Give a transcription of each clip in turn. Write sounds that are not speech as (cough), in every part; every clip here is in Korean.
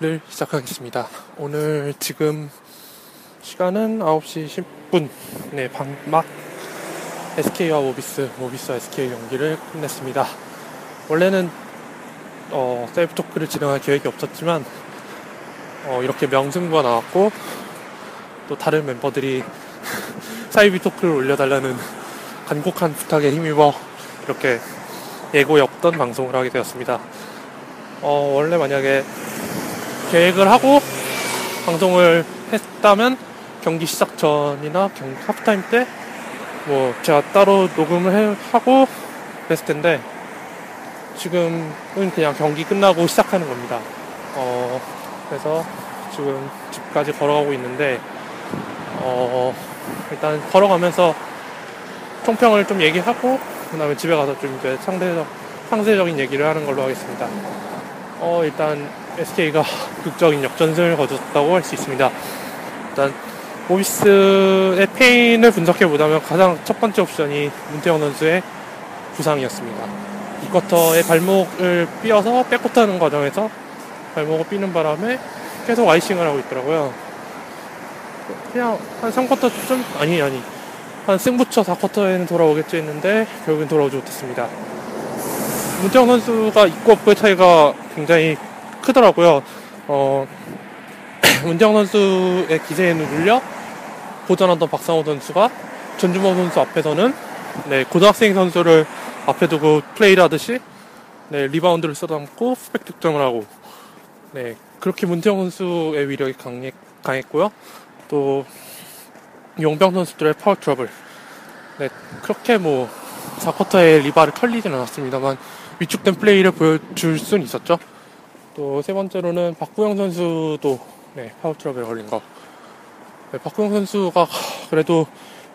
를 시작하겠습니다. 오늘 지금 시간은 9시 10분. 네, 방금 막 SK와 모비스, 모비스와 SK 경기를 끝냈습니다. 원래는 어, 사이비 토크를 진행할 계획이 없었지만 어, 이렇게 명승부가 나왔고 또 다른 멤버들이 (laughs) 사이비 토크를 올려달라는 간곡한 부탁에 힘입어 이렇게 예고에 없던 방송을 하게 되었습니다. 어, 원래 만약에 계획을 하고 방송을 했다면 경기 시작 전이나 경기 하프타임 때 뭐 제가 따로 녹음을 해, 하고 그랬을 텐데 지금은 그냥 경기 끝나고 시작하는 겁니다. 어, 그래서 지금 집까지 걸어가고 있는데 어, 일단 걸어가면서 총평을 좀 얘기하고 그 다음에 집에 가서 좀 이제 상대적, 상세적인 얘기를 하는 걸로 하겠습니다. 어, 일단 SK가 극적인 역전승을 거뒀다고 할 수 있습니다. 일단 모비스의 페인을 분석해 보자면 가장 첫 번째 옵션이 문태영 선수의 부상이었습니다. 이 쿼터에 발목을 삐어서 백코트 하는 과정에서 발목을 삐는 바람에 계속 아이싱을 하고 있더라고요. 그냥 한 3쿼터쯤? 아니, 아니. 한 승부처 4쿼터에는 돌아오겠지 했는데 결국엔 돌아오지 못했습니다. 문태영 선수가 있고 없고의 차이가 굉장히 크더라고요. 어, (clears throat) 문태영 선수의 기세에 눌려 보전하던 박상호 선수가 전주범 선수 앞에서는 네, 고등학생 선수를 앞에 두고 플레이를 하듯이 네, 리바운드를 쓸어담고 스펙 득점을 하고 네, 그렇게 문태영 선수의 위력이 강했, 강했고요. 또 용병 선수들의 파울 트러블. 네, 그렇게 뭐 4쿼터에 리바를 털리지는 않았습니다만 위축된 플레이를 보여줄 수는 있었죠. 또 세 번째로는 박구영 선수도 네, 파울 트러블에 걸린 거. 네, 박구영 선수가 그래도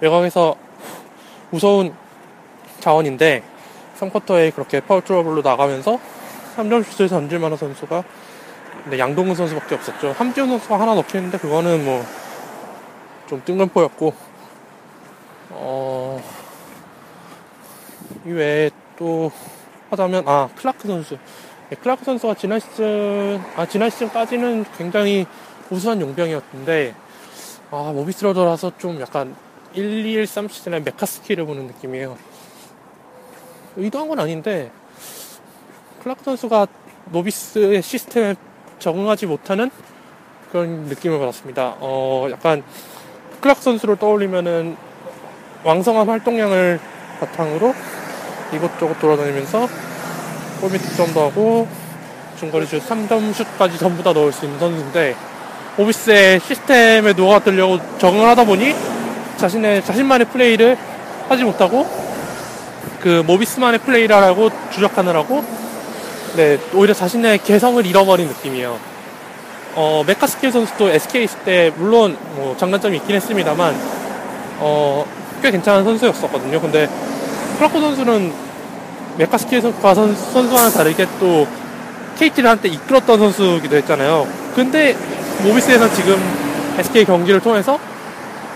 외곽에서 무서운 자원인데 3쿼터에 그렇게 파울 트러블로 나가면서 3점 슛을 던질 만한 선수가 네, 양동근 선수밖에 없었죠. 함지훈 선수가 하나 넣긴 했는데 그거는 뭐 좀 뜬금포였고 어 이외에 또 하자면 아 클라크 선수 네, 클라크 선수가 지난 시즌 아 지난 시즌까지는 굉장히 우수한 용병이었는데 아 모비스로 돌아서 좀 약간 1, 2, 1, 3 시즌에 메카스키를 보는 느낌이에요. 의도한 건 아닌데 클라크 선수가 노비스의 시스템에 적응하지 못하는 그런 느낌을 받았습니다. 어, 약간 클락 선수를 떠올리면은 왕성한 활동량을 바탕으로 이곳저곳 돌아다니면서 골밑 득점도 하고 중거리 슛 3점 슛까지 전부 다 넣을 수 있는 선수인데 오비스의 시스템에 녹아들려고 적응을 하다 보니 자신의 자신만의 플레이를 하지 못하고 그 모비스만의 플레이를 하라고 주력하느라고 네 오히려 자신의 개성을 잃어버린 느낌이에요. 어, 메카스킬 선수도 SK 있을 때 물론 뭐 장단점이 있긴 했습니다만 어, 꽤 괜찮은 선수였었거든요. 근데 플라코 선수는 선수와 선수와는 다르게 또 KT를 한때 이끌었던 선수기도 했잖아요. 근데 모비스에서 지금 SK 경기를 통해서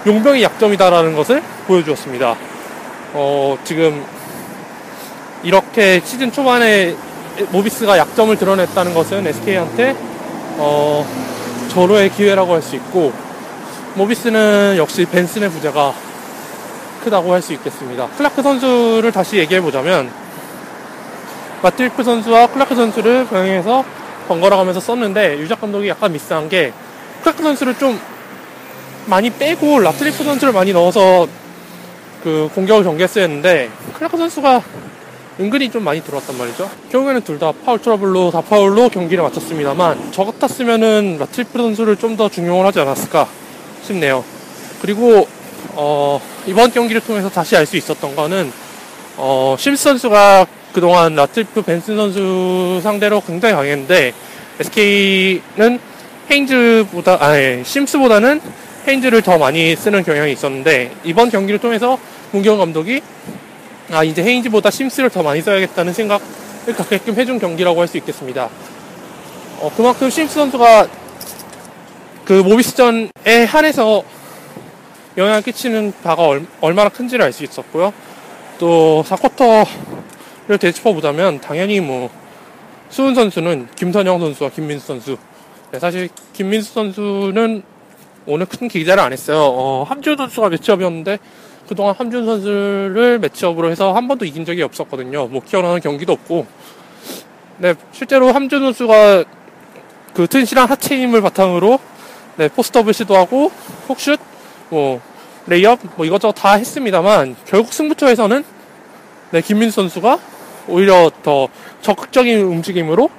용병이 약점이다라는 것을 보여주었습니다. 어, 지금 이렇게 시즌 초반에 모비스가 약점을 드러냈다는 것은 SK한테 어, 절호의 기회라고 할 수 있고 모비스는 역시 벤슨의 부재가 크다고 할 수 있겠습니다. 클라크 선수를 다시 얘기해 보자면 라틀리프 선수와 클라크 선수를 병행해서 번갈아 가면서 썼는데 유재학 감독이 약간 미스한 게 클라크 선수를 좀 많이 빼고 라틀리프 선수를 많이 넣어서 그 공격을 전개했어야 했는데 클라크 선수가 은근히 좀 많이 들어왔단 말이죠. 결국에는 둘 다 파울 트러블로 다 파울로 경기를 마쳤습니다만 저 같았으면은 라틀리프 선수를 좀 더 중용을 하지 않았을까 싶네요. 그리고 어, 이번 경기를 통해서 다시 알 수 있었던 거는 어, 심스 선수가 그동안 라틸프 벤슨 선수 상대로 굉장히 강했는데 SK는 헤인즈보다, 아, 예, 심스보다는 헤인즈를 더 많이 쓰는 경향이 있었는데, 이번 경기를 통해서 문경 감독이, 아, 이제 헤인즈보다 심스를 더 많이 써야겠다는 생각을 갖게끔 해준 경기라고 할 수 있겠습니다. 어, 그만큼 심스 선수가 그 모비스전에 한해서 영향을 끼치는 바가 얼, 얼마나 큰지를 알 수 있었고요. 또 4쿼터 를 되짚어보자면 당연히 뭐 수훈 선수는 김선영 선수와 김민수 선수 네, 사실 김민수 선수는 오늘 큰 기대를 안 했어요. 어, 함준 선수가 매치업이었는데 그동안 함준 선수를 매치업으로 해서 한 번도 이긴 적이 없었거든요. 뭐 기억나는 경기도 없고 네, 실제로 함지훈 선수가 그 튼실한 하체 힘을 바탕으로 네, 포스트업을 시도하고 훅슛, 뭐 레이업, 뭐 이것저것 다 했습니다만 결국 승부처에서는 네, 김민수 선수가 오히려 더 적극적인 움직임으로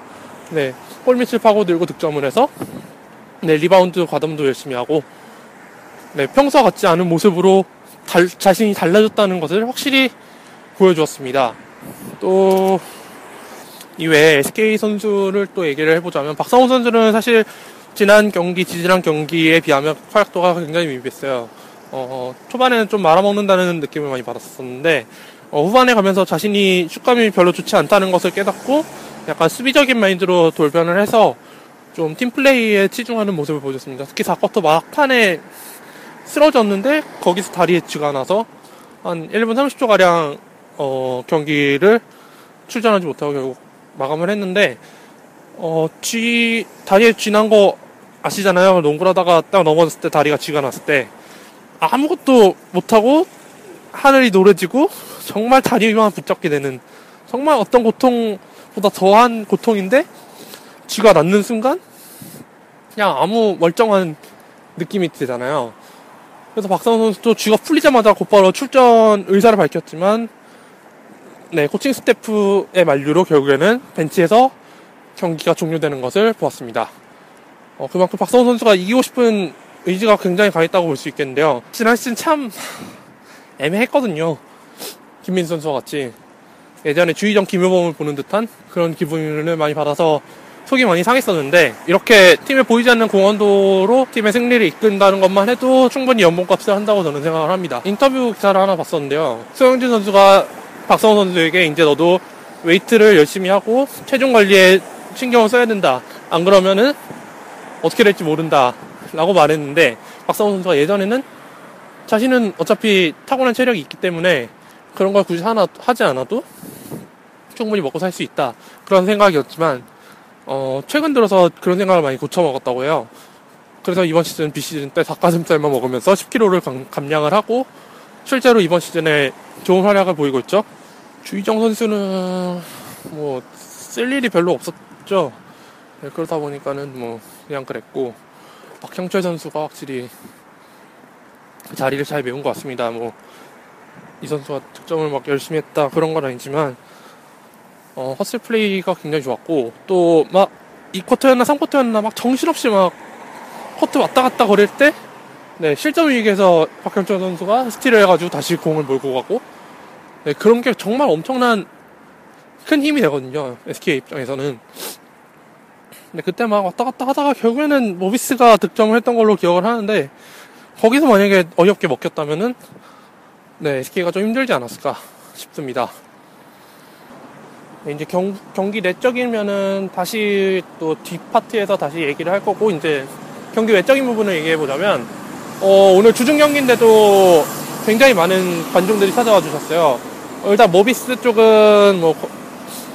네, 골밑을 파고들고 득점을 해서 네, 리바운드 가담도 열심히 하고 네, 평소와 같지 않은 모습으로 달, 자신이 달라졌다는 것을 확실히 보여주었습니다. 또 이외에 SK 선수를 또 얘기를 해보자면 박성호 선수는 사실 지난 경기, 지지난 경기에 비하면 활약도가 굉장히 미비했어요. 어, 초반에는 좀 말아먹는다는 느낌을 많이 받았었는데 어, 후반에 가면서 자신이 슛감이 별로 좋지 않다는 것을 깨닫고 약간 수비적인 마인드로 돌변을 해서 좀 팀플레이에 치중하는 모습을 보여줬습니다. 특히 4쿼터 막판에 쓰러졌는데 거기서 다리에 쥐가 나서 한 1분 30초가량 어, 경기를 출전하지 못하고 결국 마감을 했는데 어, 쥐, 다리에 쥐난 거 아시잖아요. 농구하다가 딱 넘어졌을 때 다리가 쥐가 났을 때 아무것도 못하고 하늘이 노래지고 정말 다리만 붙잡게 되는 정말 어떤 고통보다 더한 고통인데 쥐가 낫는 순간 그냥 아무 멀쩡한 느낌이 들잖아요. 그래서 박상호 선수도 쥐가 풀리자마자 곧바로 출전 의사를 밝혔지만 네 코칭 스태프의 만류로 결국에는 벤치에서 경기가 종료되는 것을 보았습니다. 어, 그만큼 박성호 선수가 이기고 싶은 의지가 굉장히 강했다고 볼 수 있겠는데요. 지난 시즌 참 애매했거든요. 김민수 선수와 같이 예전에 주의정 김효범을 보는 듯한 그런 기분을 많이 받아서 속이 많이 상했었는데 이렇게 팀에 보이지 않는 공헌도로 팀의 승리를 이끈다는 것만 해도 충분히 연봉값을 한다고 저는 생각을 합니다. 인터뷰 기사를 하나 봤었는데요. 소영진 선수가 박성호 선수에게 이제 너도 웨이트를 열심히 하고 체중 관리에 신경을 써야 된다. 안 그러면은 어떻게 될지 모른다. 라고 말했는데 박성호 선수가 예전에는 자신은 어차피 타고난 체력이 있기 때문에 그런 걸 굳이 하나 하지 않아도 충분히 먹고 살 수 있다. 그런 생각이었지만 어, 최근 들어서 그런 생각을 많이 고쳐 먹었다고 해요. 그래서 이번 시즌, 비시즌 때 닭가슴살만 먹으면서 10kg를 감, 감량을 하고 실제로 이번 시즌에 좋은 활약을 보이고 있죠. 주희정 선수는 뭐 쓸 일이 별로 없었죠. 네, 그러다 보니까는 뭐 그냥 그랬고 박형철 선수가 확실히 그 자리를 잘 메운 것 같습니다. 뭐 이 선수가 득점을 막 열심히 했다 그런 건 아니지만 어, 허슬 플레이가 굉장히 좋았고 또 막 2쿼터였나 3쿼터였나 막 정신없이 막 커트 왔다 갔다 거릴 때 네, 실점 위기에서 박형철 선수가 스틸을 해가지고 다시 공을 몰고 가고 네, 그런 게 정말 엄청난 큰 힘이 되거든요. SK 입장에서는. 근데 그때 막 왔다 갔다 하다가 결국에는 모비스가 득점을 했던 걸로 기억을 하는데 거기서 만약에 어이없게 먹혔다면은 네, SK가 좀 힘들지 않았을까 싶습니다. 네, 이제 경, 경기 내적이면은 다시 또 뒷파트에서 다시 얘기를 할 거고 이제 경기 외적인 부분을 얘기해 보자면 어, 오늘 주중 경기인데도 굉장히 많은 관중들이 찾아와 주셨어요. 어, 일단 모비스 쪽은 뭐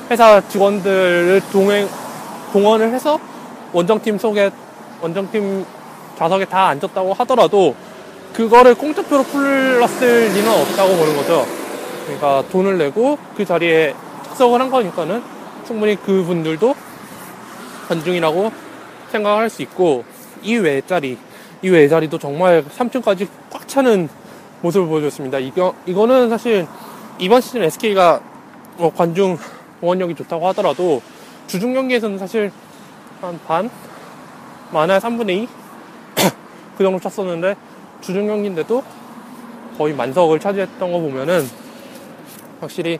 회사 직원들을 동행 동원을 해서 원정팀 속에 원정팀 좌석에 다 앉았다고 하더라도 그거를 공짜표로 풀었을 리는 없다고 보는 거죠. 그러니까 돈을 내고 그 자리에 착석을 한 거니까는 충분히 그분들도 관중이라고 생각할 수 있고 이외의 자리 이외의 자리도 정말 3층까지 꽉 차는 모습을 보여줬습니다. 이거 이거는 사실 이번 시즌 SK가 뭐 관중 공원력이 좋다고 하더라도 주중 경기에서는 사실 한 반, 많아야 3분의 2? 그 정도 찼었는데 주중 경기인데도 거의 만석을 차지했던 거 보면은 확실히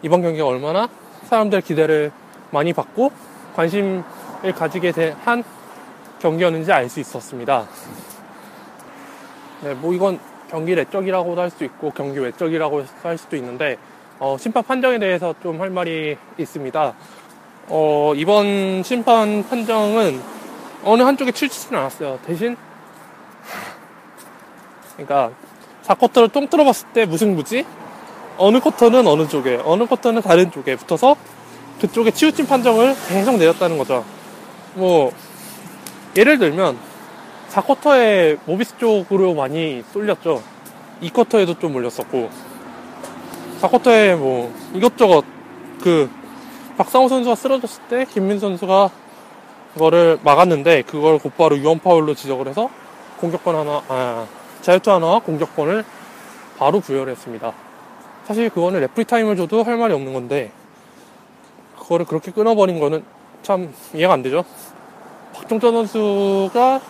이번 경기가 얼마나 사람들 기대를 많이 받고 관심 가지게 한 경기였는지 알 수 있었습니다. 네, 뭐 이건 경기 내적이라고도 할 수 있고 경기 외적이라고 할 수도 있는데 어, 심판 판정에 대해서 좀 할 말이 있습니다. 어, 이번 심판 판정은 어느 한쪽에 치지는 않았어요. 대신 그러니까 4쿼터를 똥 뚫어봤을 때 무승부지 어느 쿼터는 어느 쪽에 어느 쿼터는 다른 쪽에 붙어서 그쪽에 치우친 판정을 계속 내렸다는 거죠. 뭐 예를 들면 4쿼터에 모비스 쪽으로 많이 쏠렸죠. 2쿼터에도 좀 몰렸었고 4쿼터에 뭐 이것저것 그 박상오 선수가 쓰러졌을 때 김민수 선수가 그거를 막았는데 그걸 곧바로 U1 파울로 지적을 해서 공격권 하나 아 자유투 하나와 공격권을 바로 부여를 했습니다. 사실 그거는 레프리 타임을 줘도 할 말이 없는 건데 그거를 그렇게 끊어버린 거는 참 이해가 안 되죠. 박종천 선수가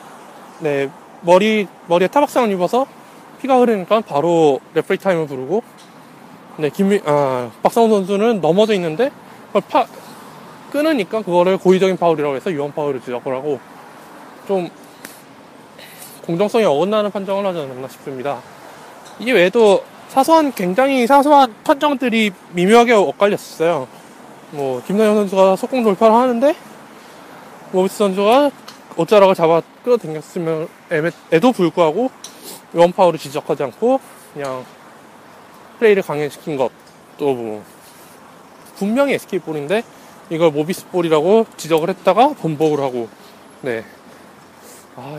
네 머리 머리에 타박상을 입어서 피가 흐르니까 바로 레프리 타임을 부르고 네 김미 아 박상오 선수는 넘어져 있는데 그걸 파 끊으니까 그거를 고의적인 파울이라고 해서 U1 파울을 지적을 하고 좀 공정성이 어긋나는 판정을 하지 않았나 싶습니다. 이 외에도 사소한 굉장히 사소한 판정들이 미묘하게 엇갈렸어요. 뭐 김나영 선수가 속공 돌파를 하는데 모비스 선수가 옷자락을 잡아 끌어당겼으면 에도 불구하고 원 파울을 지적하지 않고 그냥 플레이를 강행시킨 것또 뭐 분명히 SK 볼인데 이걸 모비스 볼이라고 지적을 했다가 번복을 하고 네. 아,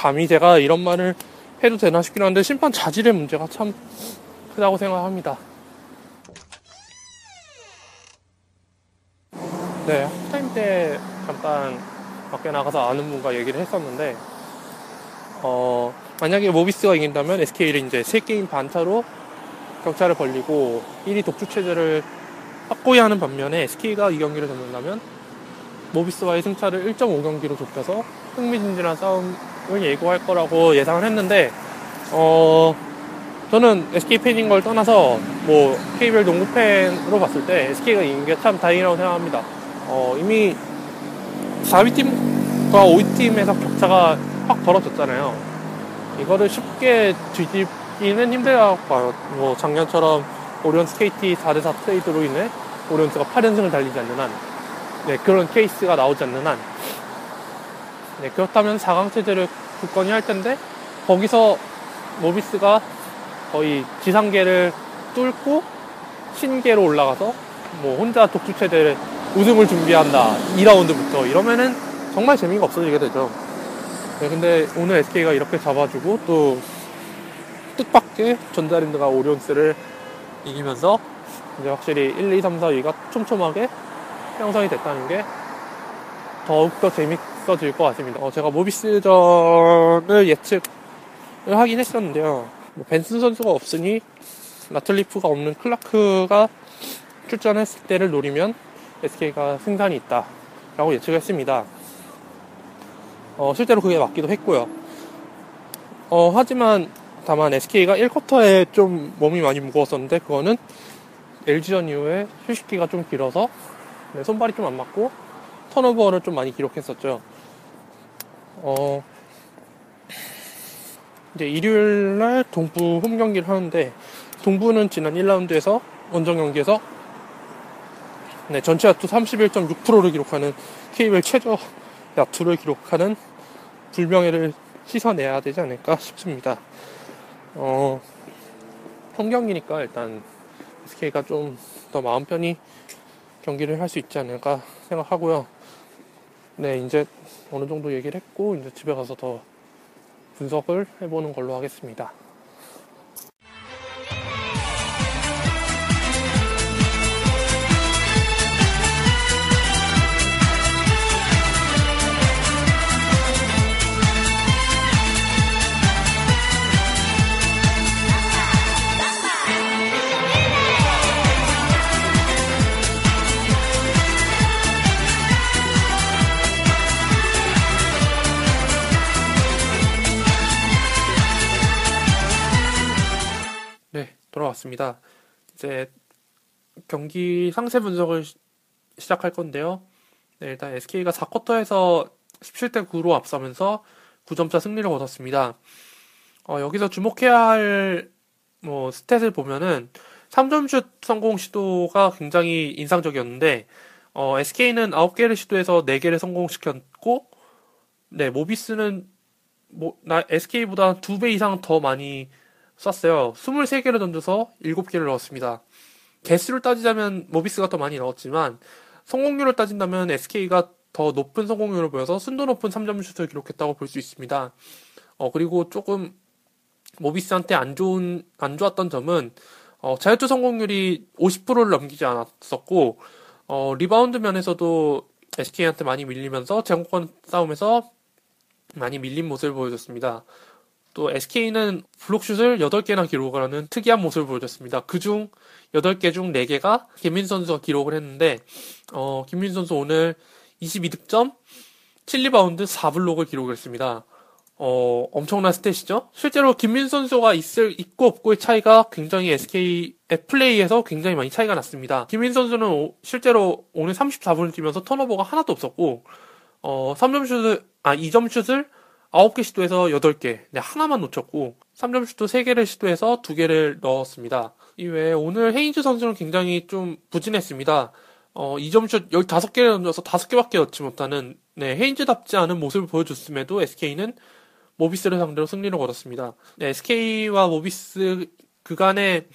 감히 제가 이런 말을 해도 되나 싶긴 한데 심판 자질의 문제가 참 크다고 생각합니다. 네, 타임 때 잠깐 밖에 나가서 아는 분과 얘기를 했었는데, 어, 만약에 모비스가 이긴다면 SK를 이제 3게임 반차로 격차를 벌리고 1위 독주 체제를 확고히 하는 반면에 SK가 이 경기를 잡는다면 모비스와의 승차를 1.5경기로 좁혀서 흥미진진한 싸움을 예고할 거라고 예상을 했는데 어 저는 SK 팬인 걸 떠나서 뭐 KBL 농구 팬으로 봤을 때 SK가 이긴 게 참 다행이라고 생각합니다. 어 이미 4위 팀과 5위 팀에서 격차가 확 벌어졌잖아요. 이거를 쉽게 뒤집기는 힘들다고 봐요. 뭐 작년처럼 오리온스 KT 4대4 트레이드로 인해 오리온스가 8연승을 달리지 않는 한 네, 그런 케이스가 나오지 않는 한 네, 그렇다면 4강 체제를 굳건히 할 텐데 거기서 모비스가 거의 지상계를 뚫고 신계로 올라가서 뭐 혼자 독주 체제를 우승을 준비한다 2라운드부터 이러면은 정말 재미가 없어지게 되죠. 네, 근데 오늘 SK가 이렇게 잡아주고 또 뜻밖의 전자랜드가 오리온스를 이기면서 이제 확실히 1, 2, 3, 4, 2가 촘촘하게 형성이 됐다는 게 더욱더 재밌 어질 것 같습니다. 어, 제가 모비스전을 예측을 하긴 했었는데요. 뭐 벤슨 선수가 없으니 나틀리프가 없는 클라크가 출전했을 때를 노리면 SK가 승산이 있다. 라고 예측했습니다. 어, 실제로 그게 맞기도 했고요. 어, 하지만 다만 SK가 1쿼터에 좀 몸이 많이 무거웠었는데 그거는 LG전 이후에 휴식기가 좀 길어서 네, 손발이 좀 안 맞고 턴오버를 좀 많이 기록했었죠. 어, 이제 일요일 날 동부 홈 경기를 하는데 동부는 지난 1라운드에서 원정 경기에서 네, 전체 야투 31.6%를 기록하는 KBL 최저 야투를 기록하는 불명예를 씻어내야 되지 않을까 싶습니다. 어, 홈 경기니까 일단 SK가 좀 더 마음 편히 경기를 할 수 있지 않을까 생각하고요. 네, 이제 어느 정도 얘기를 했고, 이제 집에 가서 더 분석을 해보는 걸로 하겠습니다. 돌아왔습니다. 이제 경기 상세 분석을 시작할 건데요. 네, 일단 SK가 4쿼터에서 17대 9로 앞서면서 9점차 승리를 거뒀습니다. 어, 여기서 주목해야 할, 뭐, 스탯을 보면은, 3점슛 성공 시도가 굉장히 인상적이었는데, 어, SK는 9개를 시도해서 4개를 성공시켰고, 네, 모비스는, 뭐, 나, SK보다 2배 이상 더 많이 쐈어요. 23개를 던져서 7개를 넣었습니다. 개수를 따지자면 모비스가 더 많이 넣었지만, 성공률을 따진다면 SK가 더 높은 성공률을 보여서 순도 높은 3점 슛을 기록했다고 볼 수 있습니다. 어, 그리고 조금 모비스한테 안 좋은, 안 좋았던 점은, 어, 자유투 성공률이 50%를 넘기지 않았었고, 어, 리바운드 면에서도 SK한테 많이 밀리면서 제공권 싸움에서 많이 밀린 모습을 보여줬습니다. 또 SK는 블록슛을 8개나 기록을 하는 특이한 모습을 보여줬습니다. 그중 8개 중 4개가 김민수 선수가 기록을 했는데, 어, 김민수 선수 오늘 22득점, 7리바운드 4블록을 기록했습니다. 어, 엄청난 stat이죠? 실제로 김민수 선수가 있을, 있고 없고의 차이가 굉장히 SK의 플레이에서 굉장히 많이 차이가 났습니다. 김민수 선수는 오, 실제로 오늘 34분을 뛰면서 턴오버가 하나도 없었고, 어, 3점 슛을, 아, 2점 슛을 9개 시도해서 8개, 네, 하나만 놓쳤고, 3점 슛도 3개를 시도해서 2개를 넣었습니다. 이외에 오늘 헤인즈 선수는 굉장히 좀 부진했습니다. 어, 2점슛 15개를 던져서 5개밖에 넣지 못하는, 네, 헤인즈답지 않은 모습을 보여줬음에도 SK는 모비스를 상대로 승리를 거뒀습니다. 네, SK와 모비스 그간의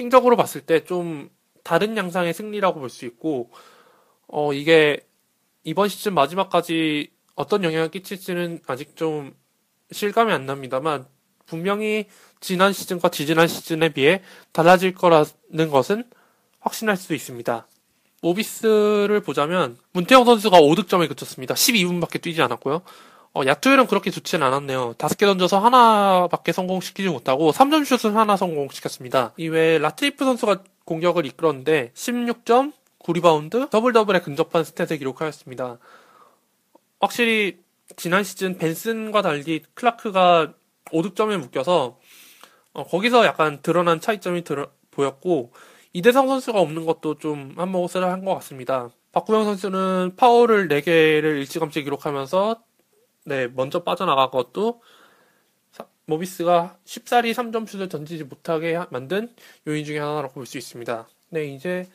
행적으로 봤을 때 좀 다른 양상의 승리라고 볼 수 있고, 어, 이게 이번 시즌 마지막까지 어떤 영향을 끼칠지는 아직 좀 실감이 안 납니다만, 분명히 지난 시즌과 지지난 시즌에 비해 달라질 거라는 것은 확신할 수 있습니다. 모비스를 보자면 문태영 선수가 5득점에 그쳤습니다. 12분밖에 뛰지 않았고요. 어, 야투율은 그렇게 좋지는 않았네요. 5개 던져서 하나밖에 성공시키지 못하고 3점 슛은 하나 성공시켰습니다. 이외에 라트리프 선수가 공격을 이끌었는데 16점, 9리바운드, 더블 더블에 근접한 stat을 기록하였습니다. 확실히 지난 시즌 벤슨과 달리 클라크가 5득점에 묶여서 어, 거기서 약간 드러난 차이점이 들어, 보였고 이대성 선수가 없는 것도 좀 한몫을 한 것 같습니다. 박구영 선수는 파울을 4개를 일찌감치 기록하면서 네 먼저 빠져나간 것도 모비스가 쉽사리 3점 슛을 던지지 못하게 만든 요인 중에 하나라고 볼 수 있습니다. 네 이제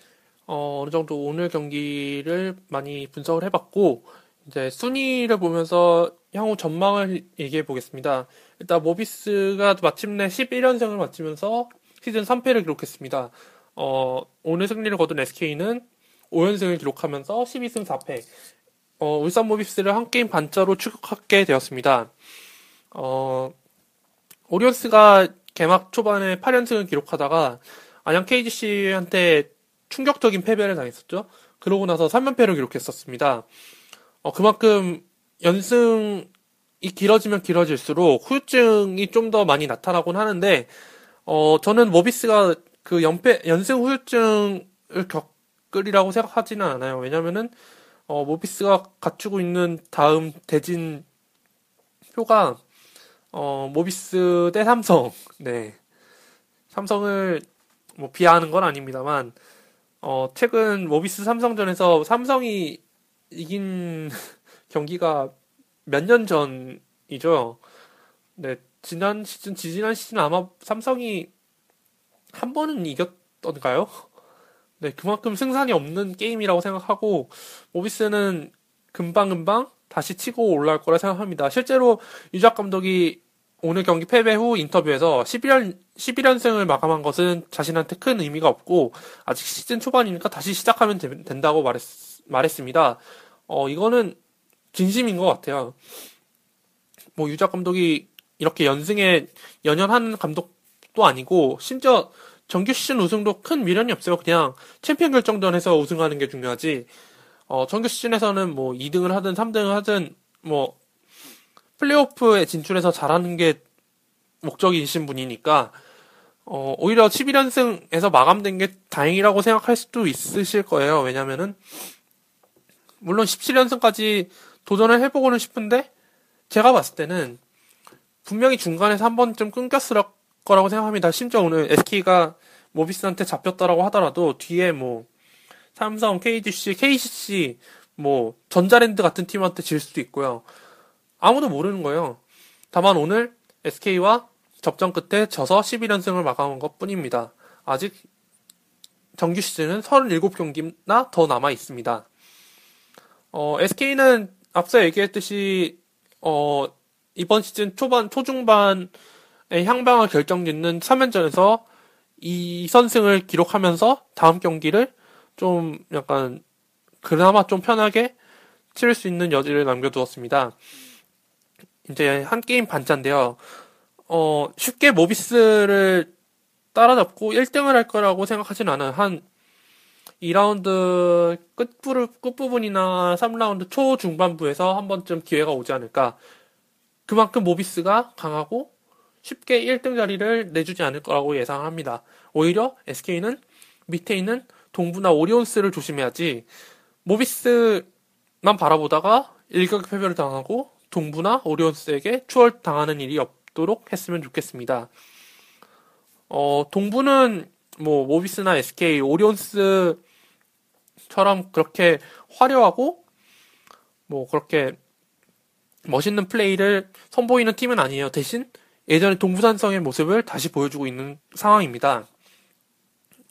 어, 어느 정도 오늘 경기를 많이 분석을 해봤고 이제 순위를 보면서 향후 전망을 얘기해 보겠습니다. 일단 모비스가 마침내 11연승을 마치면서 시즌 3패를 기록했습니다. 어, 오늘 승리를 거둔 SK는 5연승을 기록하면서 12승 4패. 어, 울산 모비스를 한 게임 반차로 추격하게 되었습니다. 어, 오리온스가 개막 초반에 8연승을 기록하다가 안양 KGC한테 충격적인 패배를 당했었죠. 그러고 나서 3연패를 기록했었습니다. 어, 그만큼 연승이 길어지면 길어질수록 후유증이 좀 더 많이 나타나곤 하는데, 어, 저는 모비스가 그 연패, 연승 후유증을 겪으리라고 생각하지는 않아요. 왜냐면은, 어, 모비스가 갖추고 있는 다음 대진 표가, 어, 모비스 대 삼성. (laughs) 네. 삼성을 뭐 비하하는 건 아닙니다만, 어, 최근 모비스 삼성전에서 삼성이 이긴 (laughs) 경기가 몇 년 전이죠. 네, 지난 시즌, 지지난 시즌 아마 삼성이 한 번은 이겼던가요? 네, 그만큼 승산이 없는 게임이라고 생각하고, 모비스는 금방금방 다시 치고 올라올 거라 생각합니다. 실제로 유작 감독이 오늘 경기 패배 후 인터뷰에서 11연, 11연승을 마감한 것은 자신한테 큰 의미가 없고, 아직 시즌 초반이니까 다시 시작하면 되, 된다고 말했, 말했습니다. 어, 이거는 진심인 것 같아요. 뭐, 유작 감독이 이렇게 연승에 연연하는 감독도 아니고, 심지어 정규 시즌 우승도 큰 미련이 없어요. 그냥 챔피언 결정전에서 우승하는 게 중요하지, 어, 정규 시즌에서는 뭐 2등을 하든 3등을 하든, 뭐, 플레이오프에 진출해서 잘하는 게 목적이신 분이니까, 어, 오히려 11연승에서 마감된 게 다행이라고 생각할 수도 있으실 거예요. 왜냐면은, 물론 17연승까지 도전을 해보고는 싶은데 제가 봤을 때는 분명히 중간에서 한 번쯤 끊겼을 거라고 생각합니다. 심지어 오늘 SK가 모비스한테 잡혔다라고 하더라도 뒤에 뭐 삼성, KGC, KCC 뭐 전자랜드 같은 팀한테 질 수도 있고요. 아무도 모르는 거예요. 다만 오늘 SK와 접전 끝에 져서 11연승을 마감한 것 뿐입니다. 아직 정규 시즌은 37경기나 더 남아 있습니다. 어, SK는 앞서 얘기했듯이 어, 이번 시즌 초반 초중반의 향방을 결정짓는 3연전에서 2선승을 기록하면서 다음 경기를 좀 약간 그나마 좀 편하게 치를 수 있는 여지를 남겨두었습니다. 이제 한 게임 반차인데요. 어, 쉽게 모비스를 따라잡고 1등을 할 거라고 생각하진 않아요. 한 2라운드 끝부를, 끝부분이나 3라운드 초중반부에서 한 번쯤 기회가 오지 않을까. 그만큼 모비스가 강하고 쉽게 1등 자리를 내주지 않을 거라고 예상합니다. 오히려 SK는 밑에 있는 동부나 오리온스를 조심해야지 모비스만 바라보다가 일격 패배를 당하고 동부나 오리온스에게 추월 당하는 일이 없도록 했으면 좋겠습니다. 어, 동부는 뭐 모비스나 SK, 오리온스 처럼 그렇게 화려하고 뭐 그렇게 멋있는 플레이를 선보이는 팀은 아니에요. 대신 예전에 동부산성의 모습을 다시 보여주고 있는 상황입니다.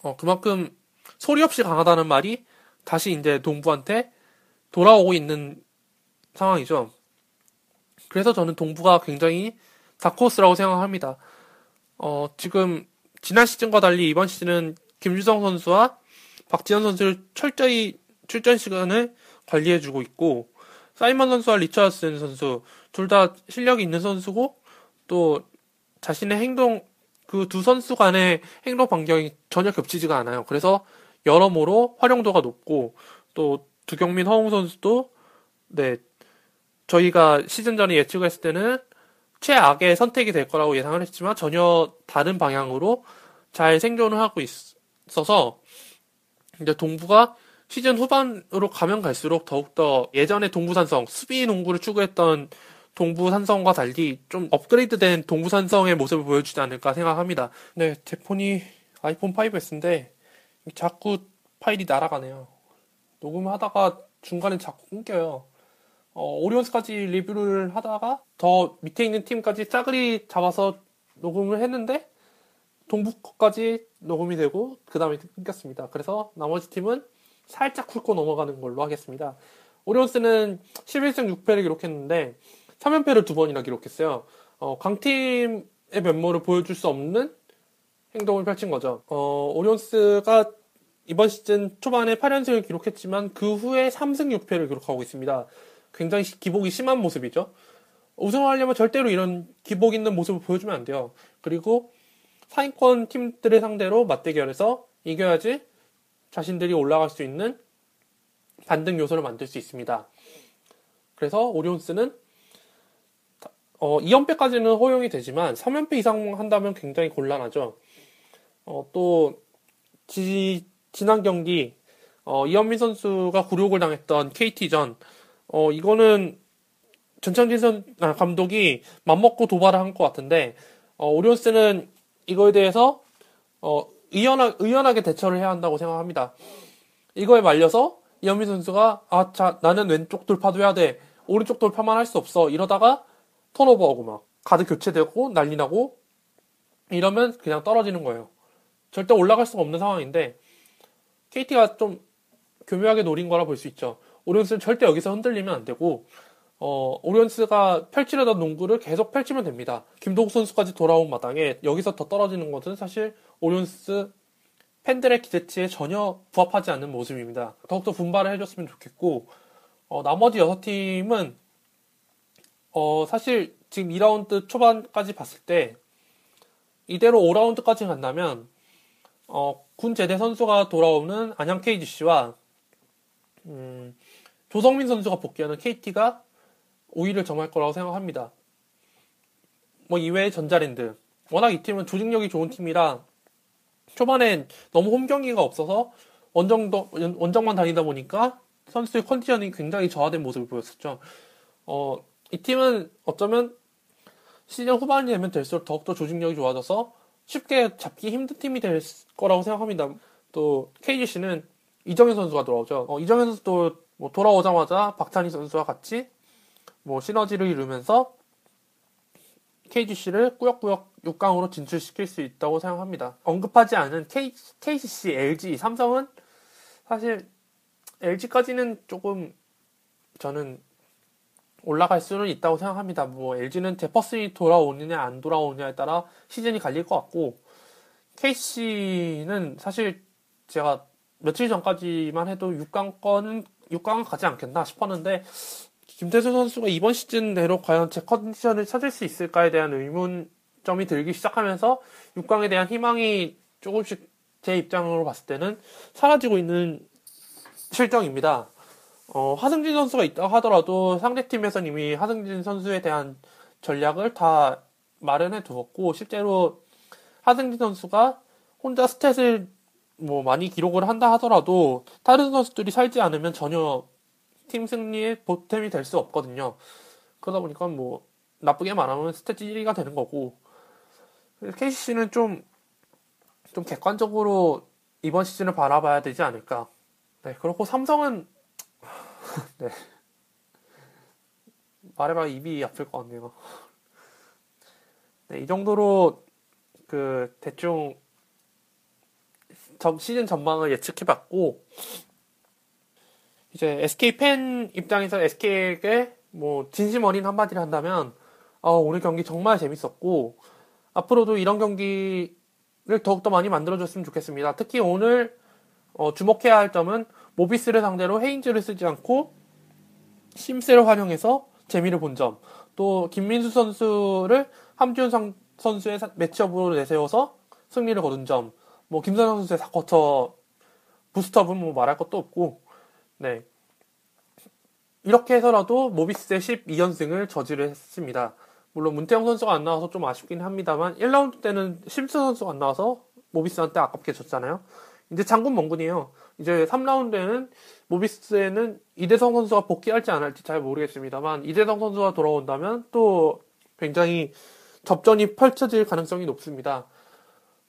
어, 그만큼 소리 없이 강하다는 말이 다시 이제 동부한테 돌아오고 있는 상황이죠. 그래서 저는 동부가 굉장히 다코스라고 생각합니다. 어, 지금 지난 시즌과 달리 이번 시즌은 김주성 선수와 박지현 선수를 철저히 출전 시간을 관리해주고 있고 사이먼 선수와 리처드슨 선수 둘 다 실력이 있는 선수고 또 자신의 행동 그 두 선수 간의 행동 반경이 전혀 겹치지가 않아요. 그래서 여러모로 활용도가 높고 또 두경민 허웅 선수도 네 저희가 시즌 전에 예측을 했을 때는 최악의 선택이 될 거라고 예상을 했지만 전혀 다른 방향으로 잘 생존을 하고 있어서 이제 동부가 시즌 후반으로 가면 갈수록 더욱더 예전에 동부 산성 수비 농구를 추구했던 동부 산성과 달리 좀 업그레이드된 동부 산성의 모습을 보여주지 않을까 생각합니다. 네, 제 폰이 아이폰 5S인데 자꾸 파일이 날아가네요. 녹음하다가 중간에 자꾸 끊겨요. 어, 오리온스까지 리뷰를 하다가 더 밑에 있는 팀까지 짜그리 잡아서 녹음을 했는데 동부 거까지 녹음이 되고 그 다음에 끊겼습니다. 그래서 나머지 팀은 살짝 훑고 넘어가는 걸로 하겠습니다. 오리온스는 11승 6패를 기록했는데 3연패를 두 번이나 기록했어요. 어, 강팀의 면모를 보여줄 수 없는 행동을 펼친 거죠. 어, 오리온스가 이번 시즌 초반에 8연승을 기록했지만 그 후에 3승 6패를 기록하고 있습니다. 굉장히 기복이 심한 모습이죠. 우승을 하려면 절대로 이런 기복 있는 모습을 보여주면 안 돼요. 그리고 상위권 팀들을 상대로 맞대결해서 이겨야지 자신들이 올라갈 수 있는 반등 요소를 만들 수 있습니다. 그래서 오리온스는 어, 2연패까지는 허용이 되지만 3연패 이상 한다면 굉장히 곤란하죠. 어, 또 지, 지난 경기 어, 이현민 선수가 굴욕을 당했던 KT전 어, 이거는 전창진 선, 아, 감독이 맘먹고 도발을 한 것 같은데 어, 오리온스는 이거에 대해서 어, 의연하, 의연하게 대처를 해야 한다고 생각합니다. 이거에 말려서 이현민 선수가 아, 자, 나는 왼쪽 돌파도 해야 돼. 오른쪽 돌파만 할 수 없어. 이러다가 턴오버하고 막 가드 교체되고 난리 나고 이러면 그냥 떨어지는 거예요. 절대 올라갈 수가 없는 상황인데 KT가 좀 교묘하게 노린 거라 볼 수 있죠. 오리온스는 절대 여기서 흔들리면 안 되고 어, 오리온스가 펼치려던 농구를 계속 펼치면 됩니다. 김동욱 선수까지 돌아온 마당에 여기서 더 떨어지는 것은 사실 오리온스 팬들의 기대치에 전혀 부합하지 않는 모습입니다. 더욱더 분발을 해줬으면 좋겠고 어, 나머지 6팀은 어, 사실 지금 2라운드 초반까지 봤을 때 이대로 5라운드까지 간다면 어, 군 제대 선수가 돌아오는 안양 KGC와 음, 조성민 선수가 복귀하는 KT가 5위를 점할 거라고 생각합니다. 뭐 이외에 전자랜드. 워낙 이 팀은 조직력이 좋은 팀이라 초반엔 너무 홈 경기가 없어서 원정도, 원정만 다니다 보니까 선수의 컨디션이 굉장히 저하된 모습을 보였었죠. 어, 이 팀은 어쩌면 시즌 후반이 되면 될수록 더욱더 조직력이 좋아져서 쉽게 잡기 힘든 팀이 될 거라고 생각합니다. 또 KGC는 이정현 선수가 돌아오죠. 어, 이정현 선수도 뭐 돌아오자마자 박찬희 선수와 같이 뭐 시너지를 이루면서 KGC를 꾸역꾸역 6강으로 진출시킬 수 있다고 생각합니다. 언급하지 않은 K, KCC, LG, 삼성은 사실 LG까지는 조금 저는 올라갈 수는 있다고 생각합니다. 뭐 LG는 제퍼슨이 돌아오느냐 안 돌아오느냐에 따라 시즌이 갈릴 것 같고 KC는 사실 제가 며칠 전까지만 해도 6강권은 6강은 가지 않겠나 싶었는데 김태수 선수가 이번 시즌 내로 과연 제 컨디션을 찾을 수 있을까에 대한 의문점이 들기 시작하면서 6강에 대한 희망이 조금씩 제 입장으로 봤을 때는 사라지고 있는 실정입니다. 어, 하승진 선수가 있다 하더라도 상대팀에서는 이미 하승진 선수에 대한 전략을 다 마련해 두었고 실제로 하승진 선수가 혼자 스탯을 뭐 많이 기록을 한다 하더라도 다른 선수들이 살지 않으면 전혀 팀 승리의 보탬이 될 수 없거든요. 그러다 보니까 뭐 나쁘게 말하면 스탯 1위가 되는 거고 KCC는 좀, 좀 객관적으로 이번 시즌을 바라봐야 되지 않을까. 네, 그렇고 삼성은 (laughs) 네. 말해봐 입이 아플 것 같네요. 네, 이 정도로 그 대충 시즌 전망을 예측해봤고 이제 SK 팬 입장에서 SK에게 뭐 진심 어린 한마디를 한다면 어, 오늘 경기 정말 재밌었고 앞으로도 이런 경기를 더욱더 많이 만들어줬으면 좋겠습니다. 특히 오늘 어, 주목해야 할 점은 모비스를 상대로 헤인즈를 쓰지 않고 심스를 활용해서 재미를 본 점. 또 김민수 선수를 함지훈 선수의 매치업으로 내세워서 승리를 거둔 점. 뭐 김선영 선수의 사쿼터 부스트업은 뭐 말할 것도 없고 네. 이렇게 해서라도 모비스의 12연승을 저지를 했습니다. 물론 문태영 선수가 안 나와서 좀 아쉽긴 합니다만 1라운드 때는 심스 선수가 안 나와서 모비스한테 아깝게 졌잖아요. 이제 장군 멍군이에요. 이제 3라운드에는 모비스에는 이대성 선수가 복귀할지 안 할지 잘 모르겠습니다만 이대성 선수가 돌아온다면 또 굉장히 접전이 펼쳐질 가능성이 높습니다.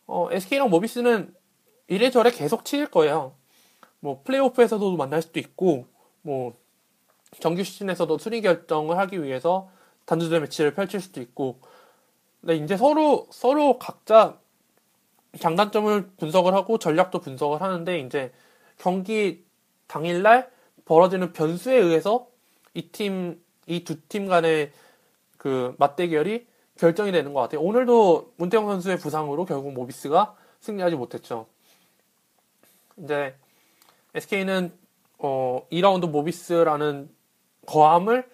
어, SK랑 모비스는 이래저래 계속 치일 거예요. 뭐 플레이오프에서도 만날 수도 있고 뭐 정규 시즌에서도 순위 결정을 하기 위해서 단두대 매치를 펼칠 수도 있고 근데 이제 서로 서로 각자 장단점을 분석을 하고 전략도 분석을 하는데 이제 경기 당일날 벌어지는 변수에 의해서 이 팀, 이 두 팀 간의 그 맞대결이 결정이 되는 것 같아요. 오늘도 문태영 선수의 부상으로 결국 모비스가 승리하지 못했죠. 이제 SK는 어 2라운드 모비스라는 거함을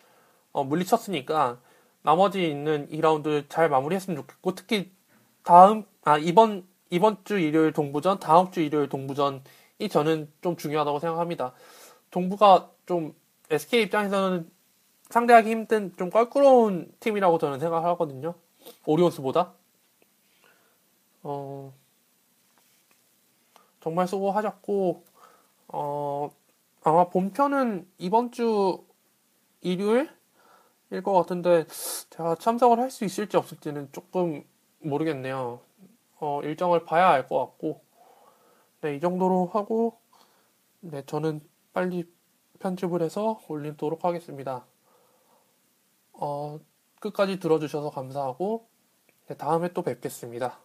어, 물리쳤으니까 나머지 있는 2라운드 잘 마무리했으면 좋겠고 특히 다음 아 이번 이번 주 일요일 동부전, 다음 주 일요일 동부전이 저는 좀 중요하다고 생각합니다. 동부가 좀 SK 입장에서는 상대하기 힘든 좀 껄끄러운 팀이라고 저는 생각하거든요. 오리온스보다. 어, 정말 수고하셨고, 어, 아마 본편은 이번 주 일요일 일 것 같은데, 제가 참석을 할 수 있을지 없을지는 조금 모르겠네요. 어, 일정을 봐야 알 것 같고, 네, 이 정도로 하고, 네, 저는 빨리 편집을 해서 올리도록 하겠습니다. 어, 끝까지 들어주셔서 감사하고, 네, 다음에 또 뵙겠습니다.